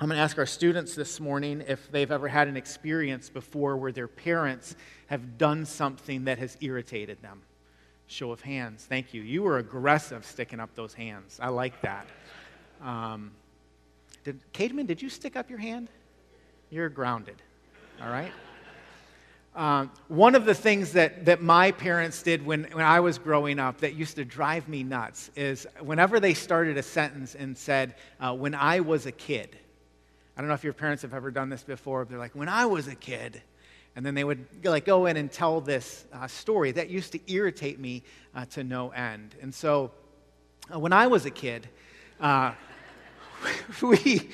I'm going to ask our students this morning if they've ever had an experience before where their parents have done something that has irritated them. Show of hands. Thank you. You were aggressive sticking up those hands. I like that. Um, did, Cademan, did you stick up your hand? You're grounded. All right? Um, one of the things that, that my parents did when, when I was growing up that used to drive me nuts is whenever they started a sentence and said, uh, when I was a kid, I don't know if your parents have ever done this before, they're like, when I was a kid, and then they would like go in and tell this uh, story that used to irritate me uh, to no end. And so uh, when I was a kid, uh, we,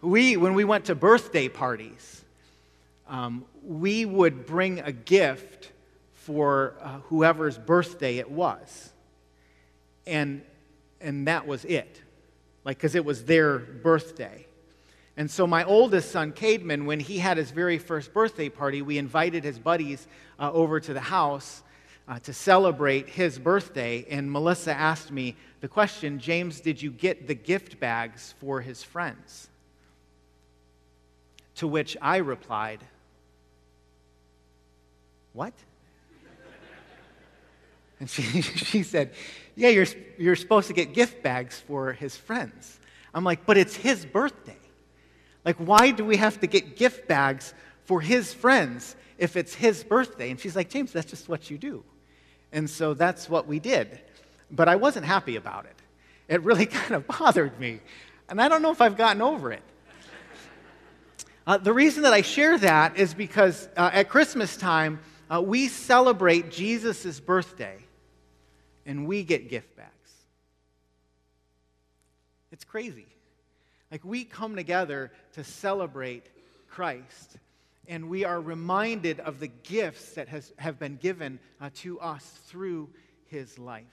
we, when we went to birthday parties, um, we would bring a gift for uh, whoever's birthday it was. And, and that was it. Like, because it was their birthday. And so, my oldest son, Cademan, when he had his very first birthday party, we invited his buddies uh, over to the house uh, to celebrate his birthday. And Melissa asked me the question James, did you get the gift bags for his friends? To which I replied, What? And she, she said, Yeah, you're, you're supposed to get gift bags for his friends. I'm like, But it's his birthday. Like, why do we have to get gift bags for his friends if it's his birthday? And she's like, James, that's just what you do. And so that's what we did. But I wasn't happy about it. It really kind of bothered me. And I don't know if I've gotten over it. Uh, the reason that I share that is because uh, at Christmas time, uh, we celebrate Jesus' birthday and we get gift bags. It's crazy. Like we come together to celebrate Christ, and we are reminded of the gifts that has, have been given uh, to us through his life.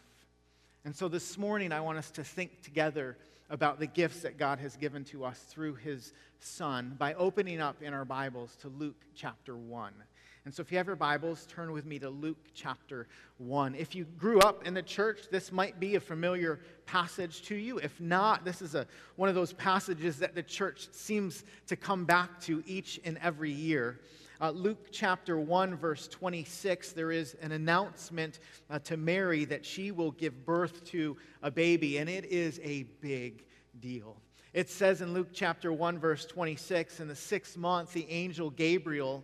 And so this morning, I want us to think together about the gifts that God has given to us through his Son by opening up in our Bibles to Luke chapter 1. And so, if you have your Bibles, turn with me to Luke chapter 1. If you grew up in the church, this might be a familiar passage to you. If not, this is a, one of those passages that the church seems to come back to each and every year. Uh, Luke chapter 1, verse 26, there is an announcement uh, to Mary that she will give birth to a baby, and it is a big deal. It says in Luke chapter 1, verse 26, in the sixth month, the angel Gabriel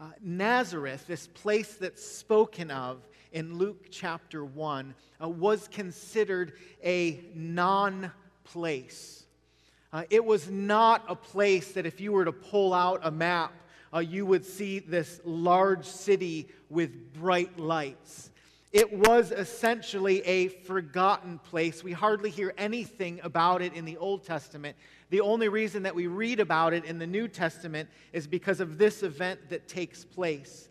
Uh, Nazareth, this place that's spoken of in Luke chapter 1, uh, was considered a non place. Uh, it was not a place that if you were to pull out a map, uh, you would see this large city with bright lights. It was essentially a forgotten place. We hardly hear anything about it in the Old Testament. The only reason that we read about it in the New Testament is because of this event that takes place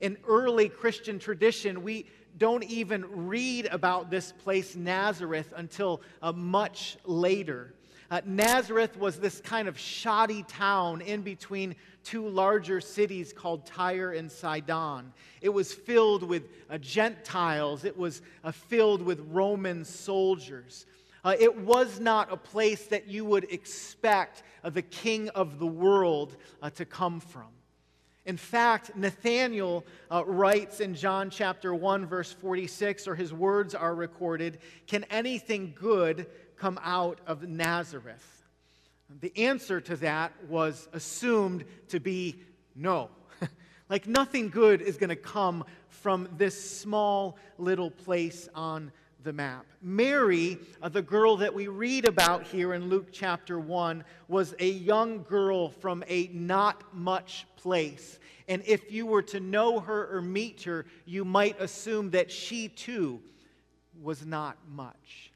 in early Christian tradition, we don't even read about this place, Nazareth, until uh, much later. Uh, Nazareth was this kind of shoddy town in between two larger cities called Tyre and Sidon. It was filled with uh, Gentiles, it was uh, filled with Roman soldiers. Uh, it was not a place that you would expect uh, the king of the world uh, to come from. In fact, Nathanael uh, writes in John chapter 1, verse 46, or his words are recorded Can anything good come out of Nazareth? The answer to that was assumed to be no. like nothing good is going to come from this small little place on the map. Mary, uh, the girl that we read about here in Luke chapter 1, was a young girl from a not much place. And if you were to know her or meet her, you might assume that she too was not much.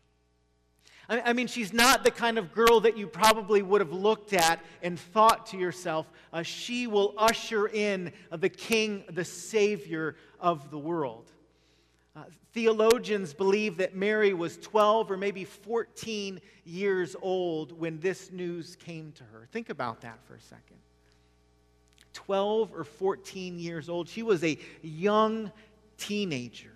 I mean, she's not the kind of girl that you probably would have looked at and thought to yourself, uh, she will usher in the king, the savior of the world. Uh, theologians believe that Mary was 12 or maybe 14 years old when this news came to her. Think about that for a second. 12 or 14 years old. She was a young teenager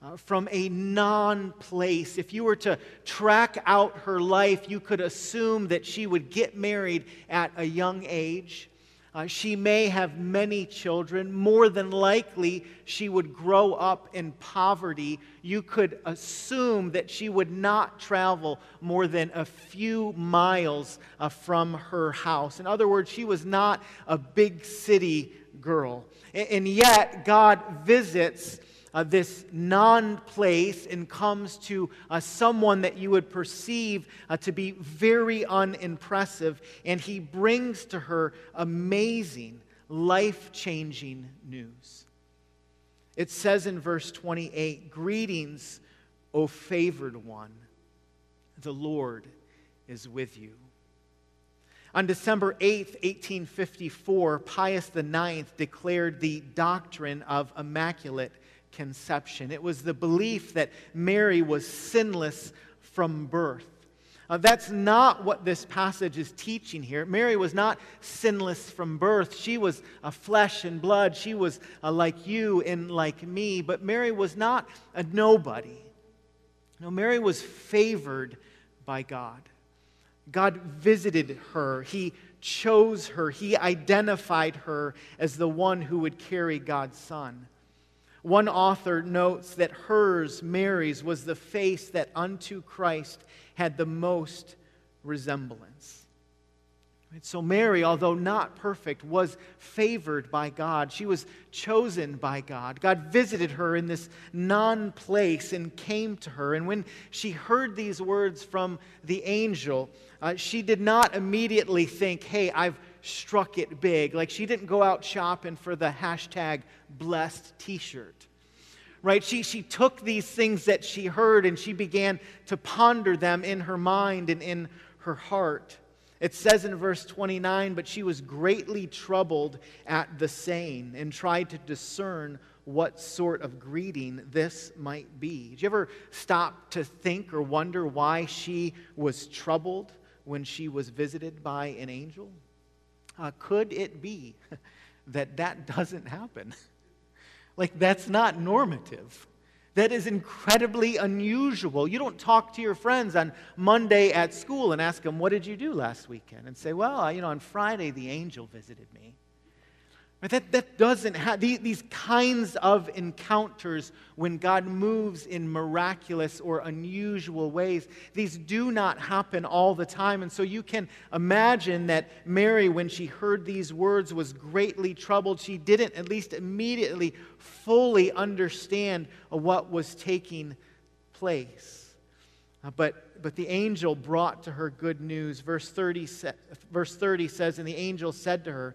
uh, from a non place. If you were to track out her life, you could assume that she would get married at a young age. Uh, she may have many children. More than likely, she would grow up in poverty. You could assume that she would not travel more than a few miles uh, from her house. In other words, she was not a big city girl. And, and yet, God visits uh, this non place and comes to uh, someone that you would perceive uh, to be very unimpressive, and he brings to her amazing, life changing news. It says in verse 28 Greetings, O favored one, the Lord is with you. On December 8th, 1854, Pius IX declared the doctrine of immaculate conception. It was the belief that Mary was sinless from birth. Uh, that's not what this passage is teaching here. Mary was not sinless from birth. She was a flesh and blood. She was uh, like you and like me. But Mary was not a nobody. No, Mary was favored by God. God visited her. He chose her. He identified her as the one who would carry God's Son. One author notes that hers, Mary's, was the face that unto Christ had the most resemblance. So, Mary, although not perfect, was favored by God. She was chosen by God. God visited her in this non place and came to her. And when she heard these words from the angel, uh, she did not immediately think, hey, I've struck it big. Like she didn't go out shopping for the hashtag blessed t shirt. Right? She, she took these things that she heard and she began to ponder them in her mind and in her heart. It says in verse 29 But she was greatly troubled at the saying and tried to discern what sort of greeting this might be. Did you ever stop to think or wonder why she was troubled when she was visited by an angel? Uh, could it be that that doesn't happen? like, that's not normative. That is incredibly unusual. You don't talk to your friends on Monday at school and ask them, What did you do last weekend? And say, Well, you know, on Friday the angel visited me. But that, that doesn't have these, kinds of encounters when God moves in miraculous or unusual ways. These do not happen all the time. And so you can imagine that Mary, when she heard these words, was greatly troubled. She didn't, at least immediately, fully understand what was taking place. Uh, but, but the angel brought to her good news. Verse 30, verse 30 says, And the angel said to her,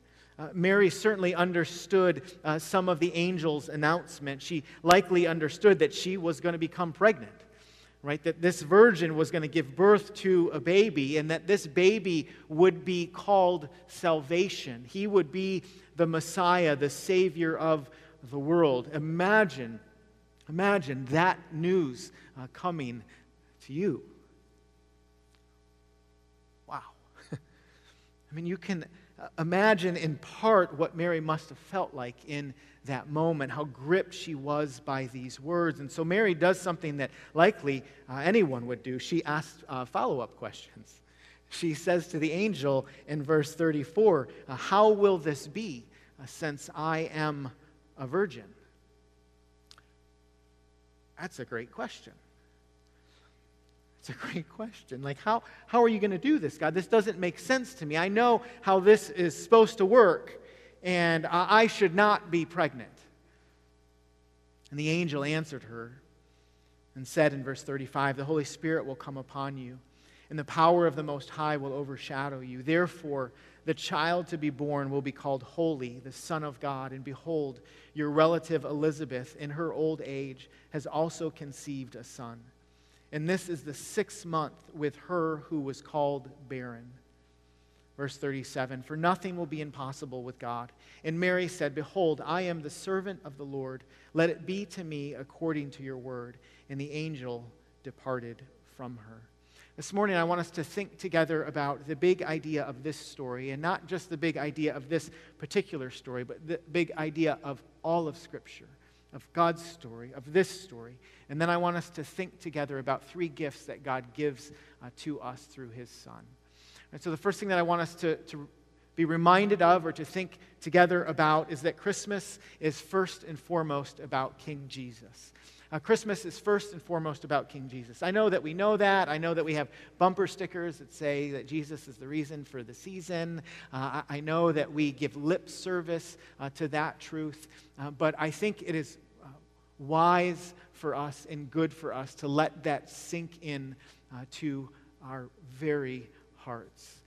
Uh, Mary certainly understood uh, some of the angel's announcement. She likely understood that she was going to become pregnant, right? That this virgin was going to give birth to a baby, and that this baby would be called salvation. He would be the Messiah, the Savior of the world. Imagine, imagine that news uh, coming to you. Wow. I mean, you can imagine in part what Mary must have felt like in that moment, how gripped she was by these words. And so Mary does something that likely uh, anyone would do. She asks uh, follow up questions. She says to the angel in verse 34, uh, How will this be uh, since I am a virgin? That's a great question. It's a great question. Like, how, how are you going to do this, God? This doesn't make sense to me. I know how this is supposed to work, and I should not be pregnant. And the angel answered her and said in verse 35 The Holy Spirit will come upon you, and the power of the Most High will overshadow you. Therefore, the child to be born will be called Holy, the Son of God. And behold, your relative Elizabeth, in her old age, has also conceived a son. And this is the sixth month with her who was called barren. Verse 37 For nothing will be impossible with God. And Mary said, Behold, I am the servant of the Lord. Let it be to me according to your word. And the angel departed from her. This morning, I want us to think together about the big idea of this story, and not just the big idea of this particular story, but the big idea of all of Scripture, of God's story, of this story. And then I want us to think together about three gifts that God gives uh, to us through His Son. And so, the first thing that I want us to, to be reminded of or to think together about is that Christmas is first and foremost about King Jesus. Uh, Christmas is first and foremost about King Jesus. I know that we know that. I know that we have bumper stickers that say that Jesus is the reason for the season. Uh, I, I, know that we give lip service uh, to that truth. Uh, but I think it is uh, wise for us and good for us to let that sink in uh, to our very hearts.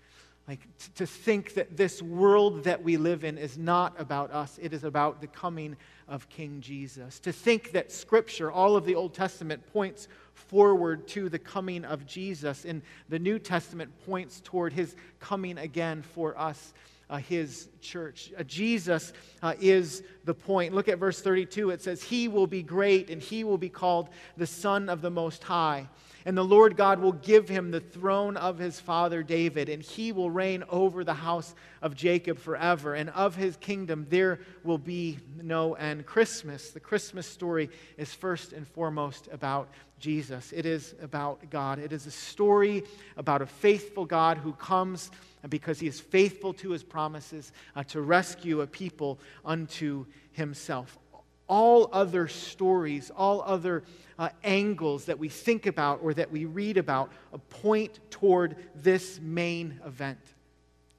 Like t- to think that this world that we live in is not about us, it is about the coming of King Jesus. To think that Scripture, all of the Old Testament, points forward to the coming of Jesus, and the New Testament points toward his coming again for us. Uh, his church. Uh, Jesus uh, is the point. Look at verse 32. It says, He will be great and he will be called the Son of the Most High. And the Lord God will give him the throne of his father David, and he will reign over the house of Jacob forever. And of his kingdom there will be no end. Christmas, the Christmas story, is first and foremost about Jesus. It is about God. It is a story about a faithful God who comes because he is faithful to his promises uh, to rescue a people unto himself all other stories, all other uh, angles that we think about or that we read about point toward this main event.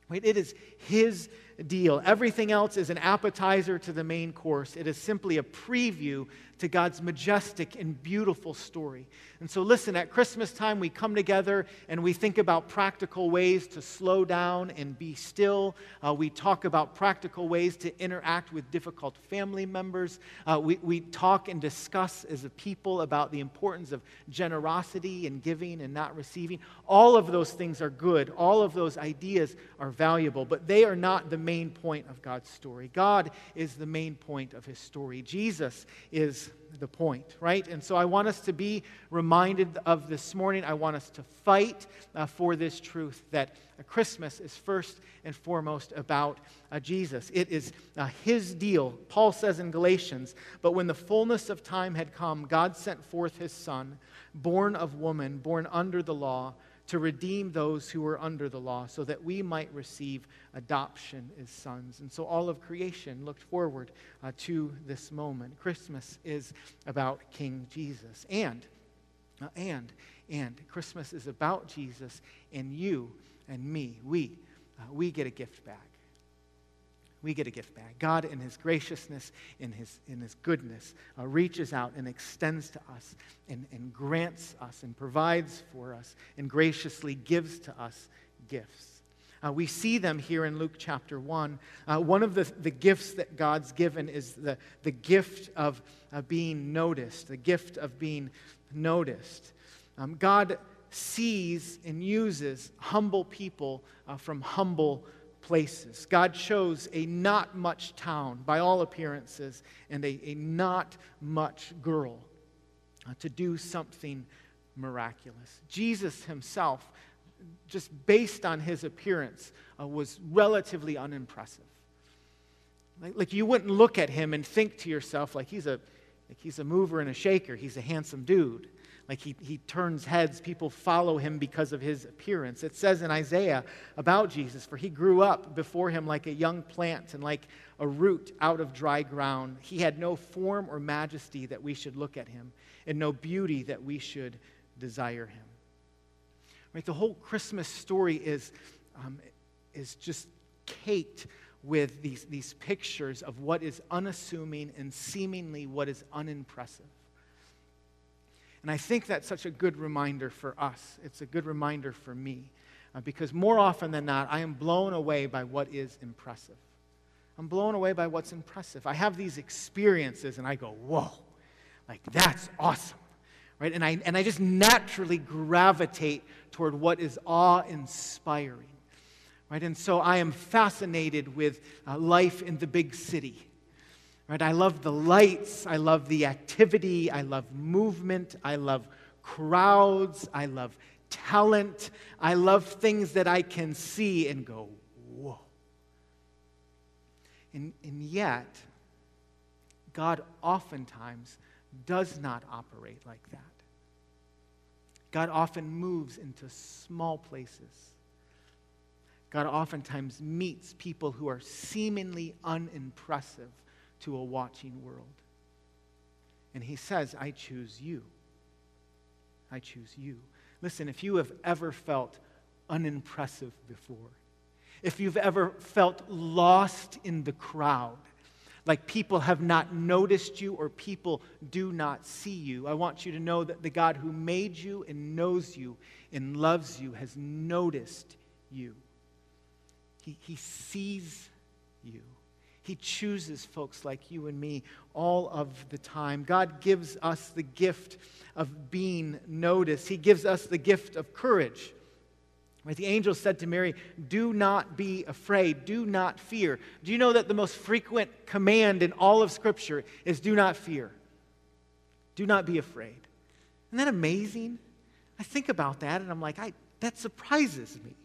Right? It is his deal. Everything else is an appetizer to the main course. It is simply a preview to God's majestic and beautiful story. And so, listen, at Christmas time, we come together and we think about practical ways to slow down and be still. Uh, we talk about practical ways to interact with difficult family members. Uh, we, we talk and discuss as a people about the importance of generosity and giving and not receiving. All of those things are good, all of those ideas are valuable, but they are not the main point of God's story. God is the main point of his story. Jesus is the point, right? And so I want us to be reminded of this morning. I want us to fight uh, for this truth that Christmas is first and foremost about uh, Jesus. It is uh, his deal. Paul says in Galatians, but when the fullness of time had come, God sent forth his son, born of woman, born under the law to redeem those who were under the law, so that we might receive adoption as sons. And so all of creation looked forward uh, to this moment. Christmas is about King Jesus. And, uh, and, and Christmas is about Jesus and you and me. We, uh, we get a gift back we get a gift back. God, in His graciousness, in His, in his goodness, uh, reaches out and extends to us and, and grants us and provides for us and graciously gives to us gifts. Uh, we see them here in Luke chapter 1. Uh, one of the, the gifts that God's given is the, the gift of being noticed, the gift of being noticed. Um, God sees and uses humble people uh, from humble places. God chose a not much town, by all appearances, and a, a not much girl uh, to do something miraculous. Jesus himself, just based on his appearance, uh, was relatively unimpressive. Like, like, you wouldn't look at him and think to yourself, like he's a, like he's a mover and a shaker, he's a handsome dude like he, he turns heads. People follow him because of his appearance. It says in Isaiah about Jesus, for he grew up before him like a young plant and like a root out of dry ground. He had no form or majesty that we should look at him, and no beauty that we should desire him. Right? The whole Christmas story is, um, is just caked with these, these pictures of what is unassuming and seemingly what is unimpressive. And I think that's such a good reminder for us. It's a good reminder for me. Uh, because more often than not, I am blown away by what is impressive. I'm blown away by what's impressive. I have these experiences and I go, whoa, like that's awesome. Right? And I, and I just naturally gravitate toward what is awe inspiring. Right? And so I am fascinated with uh, life in the big city. Right? I love the lights, I love the activity, I love movement, I love crowds, I love talent, I love things that I can see and go, whoa. And, and yet, God oftentimes does not operate like that. God often moves into small places. God oftentimes meets people who are seemingly unimpressive to a watching world. And he says, I choose you. I choose you. Listen, if you have ever felt unimpressive before, if you've ever felt lost in the crowd, like people have not noticed you or people do not see you, I want you to know that the God who made you and knows you and loves you has noticed you. He, he sees you. He chooses folks like you and me all of the time. God gives us the gift of being noticed, He gives us the gift of courage. Right? The angel said to Mary, Do not be afraid, do not fear. Do you know that the most frequent command in all of Scripture is do not fear? Do not be afraid. Isn't that amazing? I think about that and I'm like, I, that surprises me.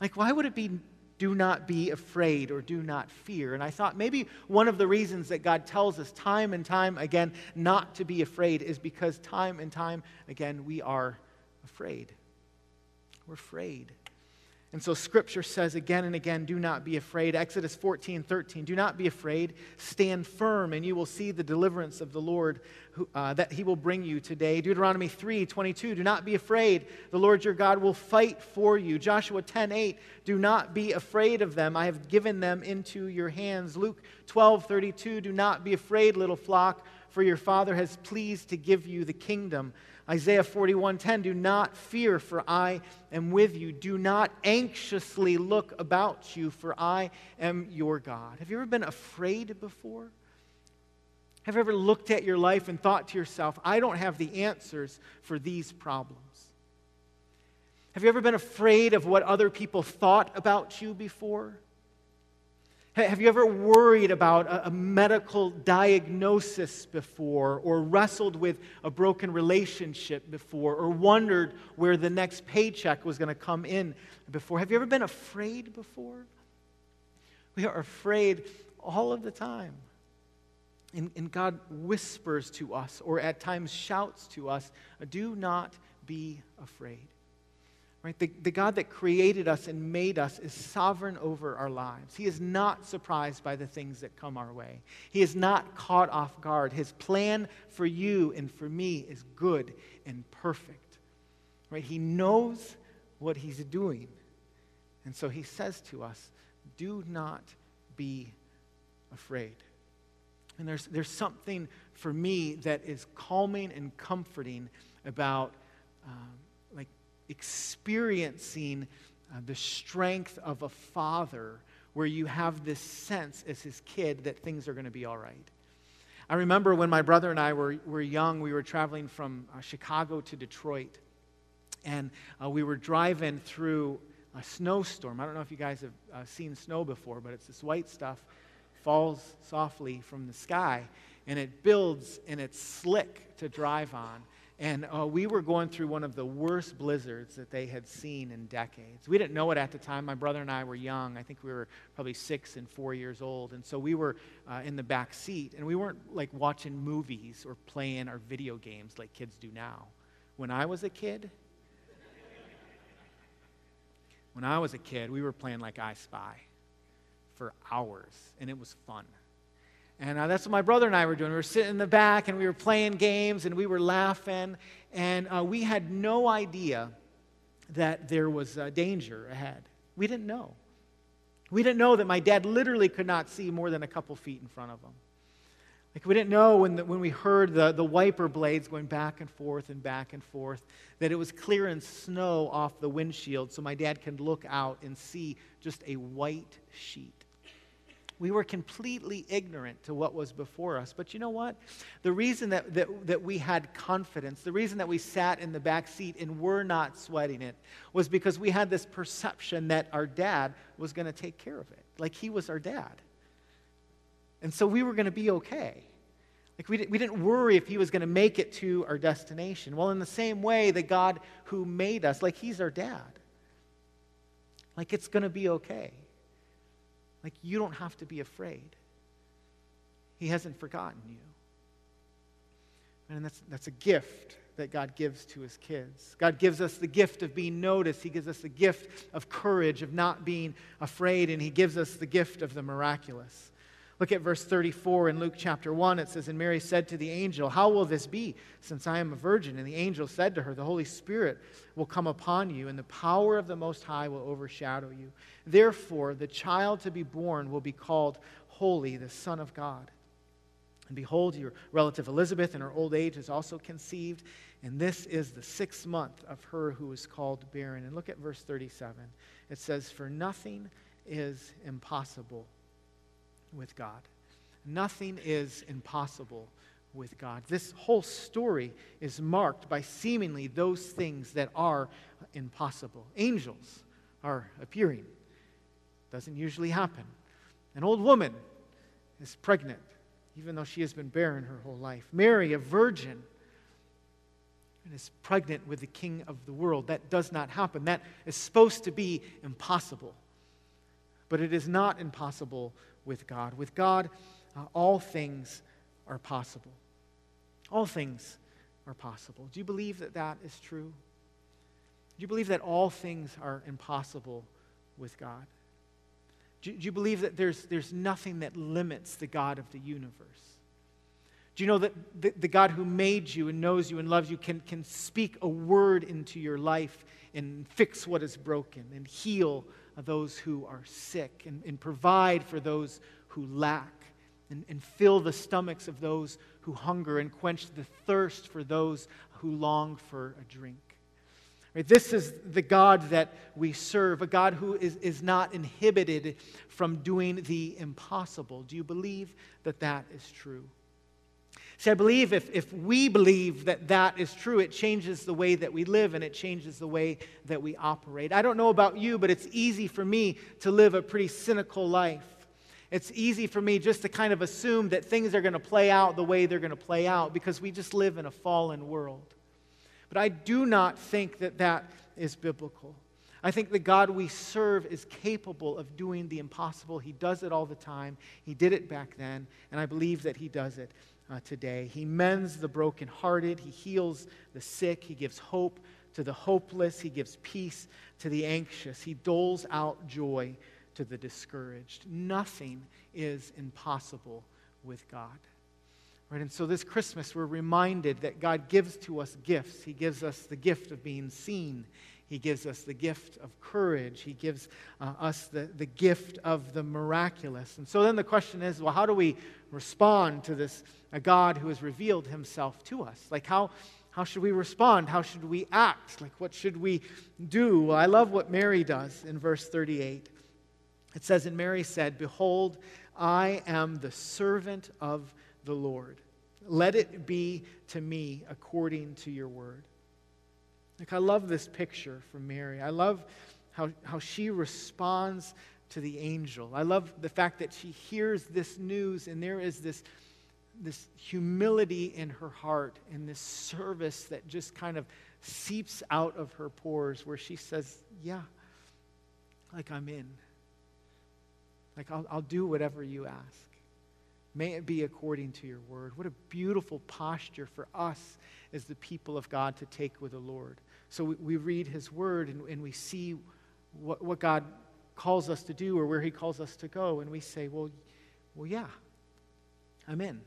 Like, why would it be do not be afraid or do not fear. And I thought maybe one of the reasons that God tells us time and time again not to be afraid is because time and time again we are afraid. We're afraid. And so scripture says again and again, do not be afraid. Exodus 14, 13, do not be afraid. Stand firm, and you will see the deliverance of the Lord who, uh, that he will bring you today. Deuteronomy 3, 22, do not be afraid. The Lord your God will fight for you. Joshua 10, 8, do not be afraid of them. I have given them into your hands. Luke 12, 32, do not be afraid, little flock, for your Father has pleased to give you the kingdom. Isaiah 41:10 Do not fear for I am with you. Do not anxiously look about you for I am your God. Have you ever been afraid before? Have you ever looked at your life and thought to yourself, I don't have the answers for these problems? Have you ever been afraid of what other people thought about you before? Have you ever worried about a, medical diagnosis before, or wrestled with a broken relationship before, or wondered where the next paycheck was going to come in before? Have you ever been afraid before? We are afraid all of the time. And, and God whispers to us, or at times shouts to us, Do not be afraid. Right? The, the God that created us and made us is sovereign over our lives. He is not surprised by the things that come our way. He is not caught off guard. His plan for you and for me is good and perfect. Right? He knows what he's doing. And so he says to us, do not be afraid. And there's, there's something for me that is calming and comforting about um, experiencing uh, the strength of a father where you have this sense as his kid that things are going to be all right. I remember when my brother and I were, were young, we were traveling from uh, Chicago to Detroit, and uh, we were driving through a snowstorm. I don't know if you guys have uh, seen snow before, but it's this white stuff falls softly from the sky, and it builds and it's slick to drive on. And uh, we were going through one of the worst blizzards that they had seen in decades. We didn't know it at the time. My brother and I were young. I think we were probably six and four years old. And so we were uh, in the back seat, and we weren't like watching movies or playing our video games like kids do now. When I was a kid, when I was a kid, we were playing like I Spy for hours, and it was fun. And uh, that's what my brother and I were doing. We were sitting in the back and we were playing games and we were laughing. And uh, we had no idea that there was a danger ahead. We didn't know. We didn't know that my dad literally could not see more than a couple feet in front of him. Like we didn't know when, the, when we heard the, the wiper blades going back and forth and back and forth that it was clearing snow off the windshield so my dad can look out and see just a white sheet. We were completely ignorant to what was before us. But you know what? The reason that, that, that we had confidence, the reason that we sat in the back seat and were not sweating it, was because we had this perception that our dad was going to take care of it. Like he was our dad. And so we were going to be okay. Like we, didn't, we didn't worry if he was going to make it to our destination. Well, in the same way, the God who made us, like he's our dad. Like it's going to be okay. Like you don't have to be afraid. He hasn't forgotten you. And that's, that's a gift that God gives to his kids. God gives us the gift of being noticed. He gives us the gift of courage, of not being afraid, and he gives us the gift of the miraculous. Look at verse 34 in Luke chapter 1. It says, And Mary said to the angel, How will this be, since I am a virgin? And the angel said to her, The Holy Spirit will come upon you, and the power of the Most High will overshadow you. Therefore, the child to be born will be called Holy, the Son of God. And behold, your relative Elizabeth in her old age is also conceived, and this is the sixth month of her who is called barren. And look at verse 37. It says, For nothing is impossible with God. Nothing is impossible with God. This whole story is marked by seemingly those things that are impossible. Angels are appearing. Doesn't usually happen. An old woman is pregnant, even though she has been barren her whole life. Mary, a virgin, and is pregnant with the king of the world. That does not happen. That is supposed to be impossible. But it is not impossible with God. With God, uh, all things are possible. All things are possible. Do you believe that that is true? Do you believe that all things are impossible with God? Do, do you believe that there's, there's nothing that limits the God of the universe? Do you know that the, the, God who made you and knows you and loves you can, can speak a word into your life and fix what is broken and heal those who are sick and, and provide for those who lack and, and fill the stomachs of those who hunger and quench the thirst for those who long for a drink. This is the God that we serve, a God who is, is not inhibited from doing the impossible. Do you believe that that is true? See, I believe if, if we believe that that is true, it changes the way that we live and it changes the way that we operate. I don't know about you, but it's easy for me to live a pretty cynical life. It's easy for me just to kind of assume that things are going to play out the way they're going to play out because we just live in a fallen world. But I do not think that that is biblical. I think the God we serve is capable of doing the impossible. He does it all the time. He did it back then, and I believe that He does it uh, today. He mends the brokenhearted, He heals the sick, He gives hope to the hopeless, He gives peace to the anxious, He doles out joy to the discouraged. Nothing is impossible with God. Right? And so this Christmas, we're reminded that God gives to us gifts. He gives us the gift of being seen. He gives us the gift of courage. He gives uh, us the, the gift of the miraculous. And so then the question is well, how do we respond to this a God who has revealed himself to us? Like, how, how should we respond? How should we act? Like, what should we do? Well, I love what Mary does in verse 38. It says, And Mary said, Behold, I am the servant of the Lord. Let it be to me according to your word. Like, I love this picture from Mary. I love how, how she responds to the angel. I love the fact that she hears this news and there is this, this humility in her heart and this service that just kind of seeps out of her pores where she says, Yeah, like I'm in. Like I'll, I'll do whatever you ask. May it be according to your word. What a beautiful posture for us as the people of God to take with the Lord. So we, we read his word and, and we see what, what God calls us to do or where he calls us to go, and we say, Well, well, yeah, I'm in.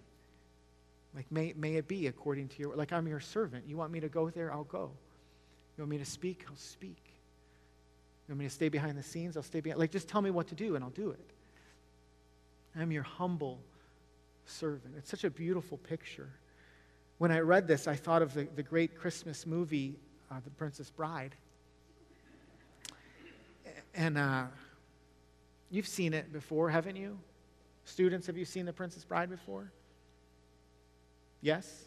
Like, may, may it be according to your, like, I'm your servant. You want me to go there? I'll go. You want me to speak? I'll speak. You want me to stay behind the scenes? I'll stay behind. Like, just tell me what to do and I'll do it. I'm your humble servant. It's such a beautiful picture. When I read this, I thought of the, the great Christmas movie, uh, The Princess Bride. And uh, you've seen it before, haven't you? Students, have you seen The Princess Bride before? Yes?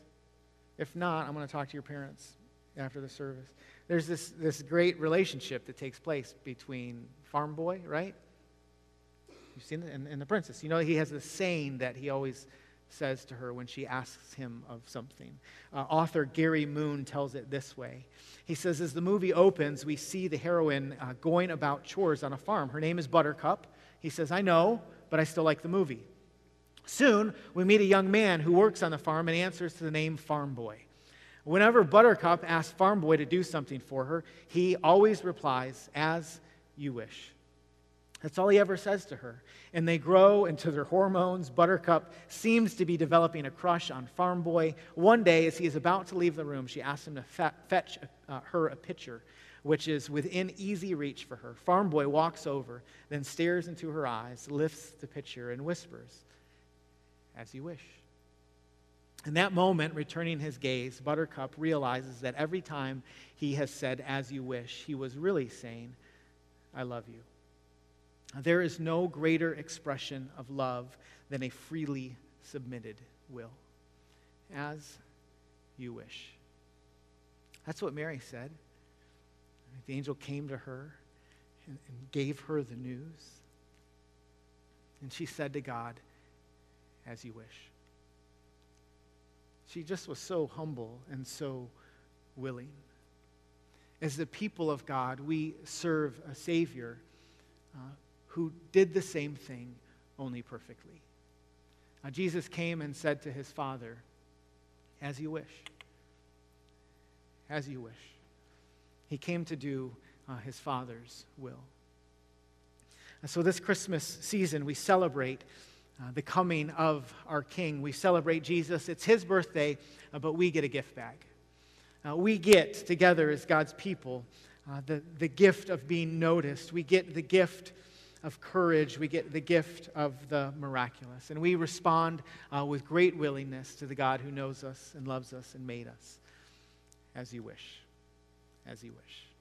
If not, I'm going to talk to your parents after the service. There's this, this great relationship that takes place between Farm Boy, right? You've seen it? And, and the princess. You know, he has this saying that he always says to her when she asks him of something. Uh, author Gary Moon tells it this way. He says, As the movie opens, we see the heroine uh, going about chores on a farm. Her name is Buttercup. He says, I know, but I still like the movie. Soon, we meet a young man who works on the farm and answers to the name Farm Boy. Whenever Buttercup asks Farm Boy to do something for her, he always replies, As you wish. That's all he ever says to her. And they grow into their hormones. Buttercup seems to be developing a crush on Farm Boy. One day, as he is about to leave the room, she asks him to fetch uh, her a pitcher, which is within easy reach for her. Farm Boy walks over, then stares into her eyes, lifts the pitcher, and whispers, As you wish. In that moment, returning his gaze, Buttercup realizes that every time he has said, As you wish, he was really saying, I love you. There is no greater expression of love than a freely submitted will. As you wish. That's what Mary said. The angel came to her and, and gave her the news. And she said to God, As you wish. She just was so humble and so willing. As the people of God, we serve a Savior uh, who did the same thing, only perfectly. Now, Jesus came and said to his Father, As you wish. As you wish. He came to do uh, his Father's will. And so, this Christmas season, we celebrate uh, the coming of our King. We celebrate Jesus. It's his birthday, uh, but we get a gift bag. Uh, we get together as God's people uh, the, the gift of being noticed. We get the gift of courage, we get the gift of the miraculous. And we respond uh, with great willingness to the God who knows us and loves us and made us as you wish. As you wish.